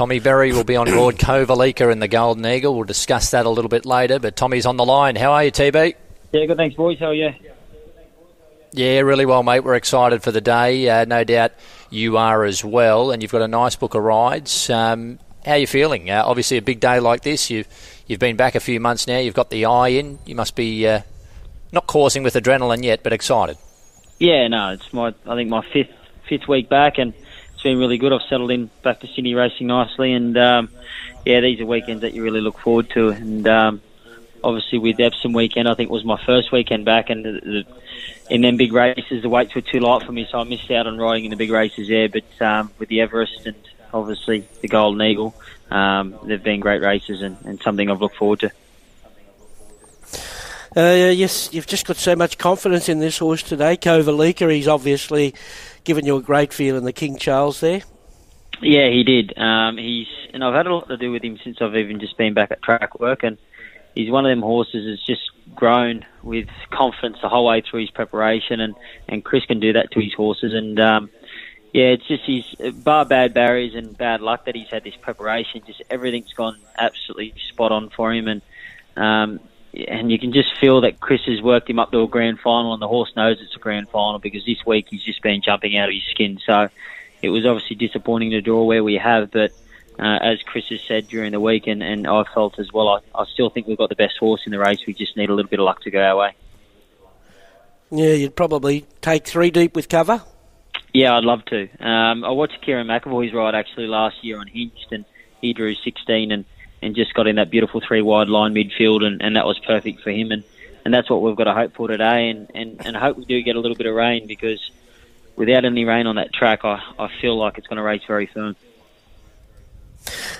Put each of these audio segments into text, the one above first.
Tommy Berry will be on board Kovalica in the Golden Eagle. We'll discuss that a little bit later, but Tommy's on the line. How are you, TB? Yeah, good. Thanks, boys. How are you? Yeah, really well, mate. We're excited for the day. Uh, no doubt you are as well, and you've got a nice book of rides. Um, how are you feeling? Uh, obviously, a big day like this. You've you've been back a few months now. You've got the eye in. You must be uh, not coursing with adrenaline yet, but excited. Yeah, no, it's my I think my fifth fifth week back, and it's been really good. I've settled in back to Sydney racing nicely, and um, yeah, these are weekends that you really look forward to. And um, obviously, with Epsom weekend, I think it was my first weekend back, and the, the, in them big races, the weights were too light for me, so I missed out on riding in the big races there. But um, with the Everest and obviously the Golden Eagle, um, they've been great races and, and something I've looked forward to. Uh, yes, you've just got so much confidence in this horse today. Kovalica, he's obviously given you a great feel in the King Charles there. Yeah, he did. Um, he's and I've had a lot to do with him since I've even just been back at track work, and he's one of them horses that's just grown with confidence the whole way through his preparation, and and Chris can do that to his horses, and um, yeah, it's just his bar bad barriers and bad luck that he's had this preparation. Just everything's gone absolutely spot on for him, and um, and you can just feel that Chris has worked him up to a grand final, and the horse knows it's a grand final because this week he's just been jumping out of his skin. So it was obviously disappointing to draw where we have, but uh, as Chris has said during the week, and, and I felt as well, I, I still think we've got the best horse in the race. We just need a little bit of luck to go our way. Yeah, you'd probably take three deep with cover. Yeah, I'd love to. Um, I watched Kerrin McEvoy's ride actually last year on Hinged, and he drew 16 and and just got in that beautiful three wide line midfield, and, and that was perfect for him. And, and that's what we've got to hope for today, and, and, and hope we do get a little bit of rain because without any rain on that track, I, I feel like it's going to race very soon.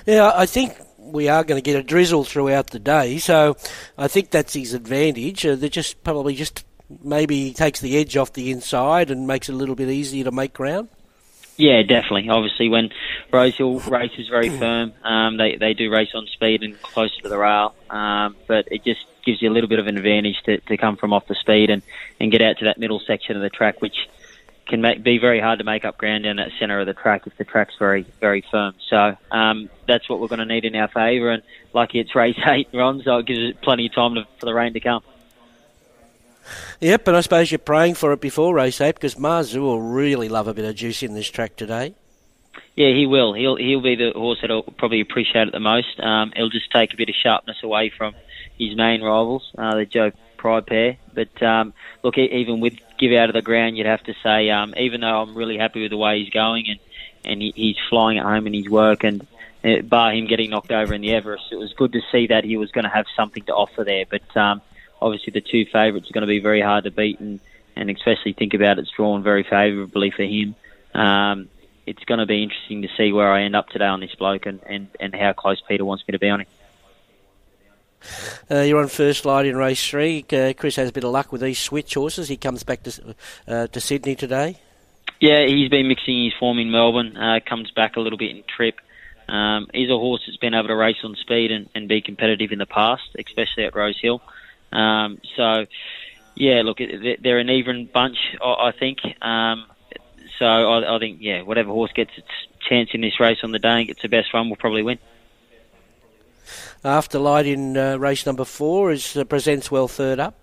Yeah, I think we are going to get a drizzle throughout the day, so I think that's his advantage. Uh, they're just probably just maybe takes the edge off the inside and makes it a little bit easier to make ground. Yeah, definitely. Obviously, when Rosehill races very firm, um, they they do race on speed and closer to the rail, um, but it just gives you a little bit of an advantage to, to come from off the speed and, and get out to that middle section of the track, which can make, be very hard to make up ground down that centre of the track if the track's very very firm. So um, that's what we're going to need in our favour. And lucky it's race eight, Ron, so it gives us plenty of time to, for the rain to come. Yep, and I suppose you're praying for it before race eight because Mazu will really love a bit of juice in this track today. Yeah, he will. He'll he'll be the horse that'll probably appreciate it the most. Um, he'll just take a bit of sharpness away from his main rivals, uh, the Joe Pride pair. But um, look, even with give out of the ground, you'd have to say, um, even though I'm really happy with the way he's going and and he, he's flying at home in his work and uh, bar him getting knocked over in the Everest, it was good to see that he was going to have something to offer there. But um, obviously the two favourites are going to be very hard to beat, and, and especially think about it's drawn very favourably for him. Um, it's going to be interesting to see where I end up today on this bloke and, and, and how close Peter wants me to be on him. Uh, you're on first light in race three. Uh, Chris has a bit of luck with these switch horses. He comes back to uh, to Sydney today. Yeah, he's been mixing his form in Melbourne. Uh, comes back a little bit in trip. Um, he's a horse that's been able to race on speed and, and be competitive in the past, especially at Rosehill. Um, so, yeah, look, they're an even bunch, I think. Um, so I, I, think, yeah, whatever horse gets its chance in this race on the day and gets the best run will probably win. After light in uh, race number four is uh, presents well third up.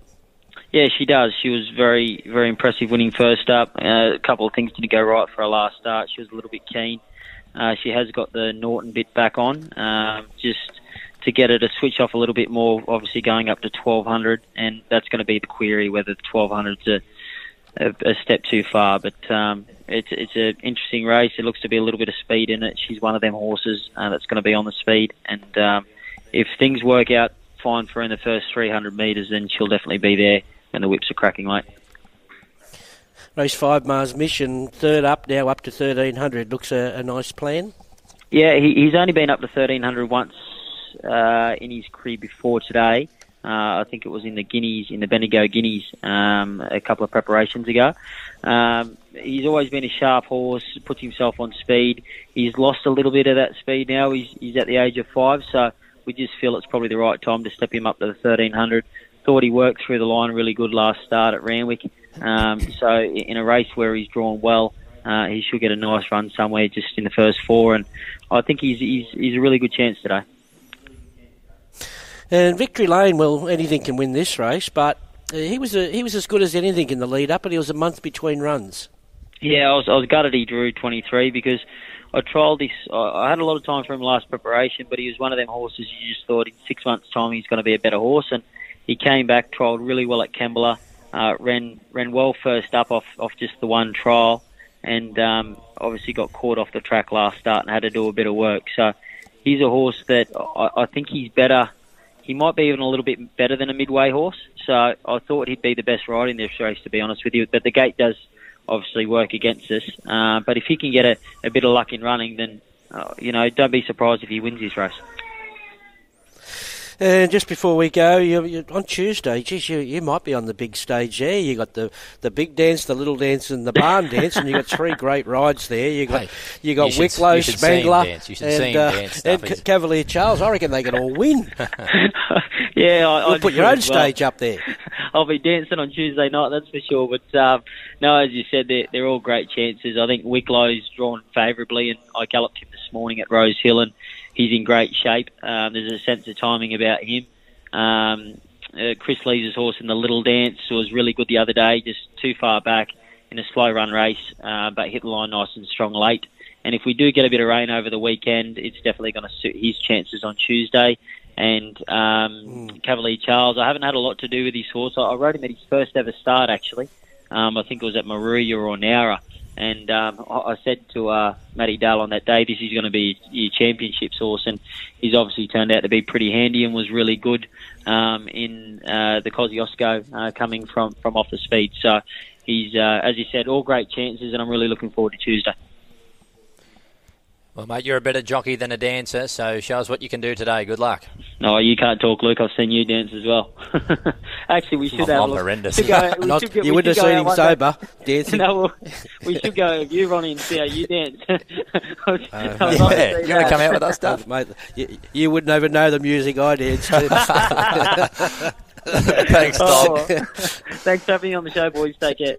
Yeah, she does. She was very, very impressive winning first up. Uh, a couple of things didn't go right for her last start. She was a little bit keen. Uh, she has got the Norton bit back on. Um, just to get her to switch off a little bit more, obviously going up to 1200, and that's going to be the query whether 1200 is a, a, a step too far. But um, it's it's an interesting race. It looks to be a little bit of speed in it. She's one of them horses uh, that's going to be on the speed, and um, if things work out fine for her in the first 300 metres, then she'll definitely be there when the whips are cracking late. Race five, Mars Mission, third up now up to 1300. Looks a, a nice plan. Yeah, he, he's only been up to 1300 once uh, in his career before today. Uh, I think it was in the Guineas, in the Bendigo Guineas, um, a couple of preparations ago. Um, he's always been a sharp horse, puts himself on speed. He's lost a little bit of that speed now. He's, he's at the age of five, so we just feel it's probably the right time to step him up to the 1300. Thought he worked through the line really good last start at Randwick. Um, so in a race where he's drawn well, uh, he should get a nice run somewhere just in the first four, and I think he's he's, he's a really good chance today. And Victory Lane, well, anything can win this race, but uh, he was a, he was as good as anything in the lead up, but he was a month between runs. Yeah, I was I was gutted he drew 23 because I trialled this. I had a lot of time for him last preparation, but he was one of them horses you just thought in six months' time he's going to be a better horse, and he came back, trialled really well at Kembla, uh, ran ran well first up off off just the one trial, and um, obviously got caught off the track last start and had to do a bit of work. So he's a horse that I, I think he's better he might be even a little bit better than a midway horse. So I thought he'd be the best rider in this race, to be honest with you. But the gate does obviously work against us. Uh, but if he can get a, a bit of luck in running, then uh, you know, don't be surprised if he wins this race. And just before we go, you, you, on Tuesday, geez, you, you might be on the big stage there. You got the, the big dance, the little dance, and the barn dance, and you got three great rides there. You got Hey, you got you Wicklow, should Spangler, dance. You should see and, uh, and C- Cavalier Charles. I reckon they can all win. yeah, I, I put your own well. stage up there. I'll be dancing on Tuesday night, that's for sure. But um, no, as you said, they're, they're all great chances. I think Wicklow's drawn favourably, and I galloped him this morning at Rose Hill, and he's in great shape. Um, there's a sense of timing about him. Um, uh, Chris Lees' horse in the Little Dance was really good the other day, just too far back in a slow run race, uh, but hit the line nice and strong late. And if we do get a bit of rain over the weekend, it's definitely going to suit his chances on Tuesday. And um, Cavalier Charles, I haven't had a lot to do with his horse. I, I rode him at his first ever start, actually. Um, I think it was at Moruya or Nowra. And um, I, I said to uh, Matty Dale on that day, this is going to be your championships horse. And he's obviously turned out to be pretty handy and was really good um, in uh, the Kosciuszko uh, coming from, from off the speed. So he's, uh, as you said, all great chances, and I'm really looking forward to Tuesday. Well, mate, you're a better jockey than a dancer, so show us what you can do today. Good luck. No, you can't talk, Luke. I've seen you dance as well. Actually, we should I'm- have. I'm look- horrendous. go- we Not, should go- you wouldn't have seen him one day- sober dancing. No, well, we should go with you, Ronnie, and see how you dance. I'd Uh, love to yeah, see you want to come out with us, stuff, mate, you, you wouldn't even know the music I dance to. Thanks, Tom. Oh, thanks for having me on the show, boys. Take care.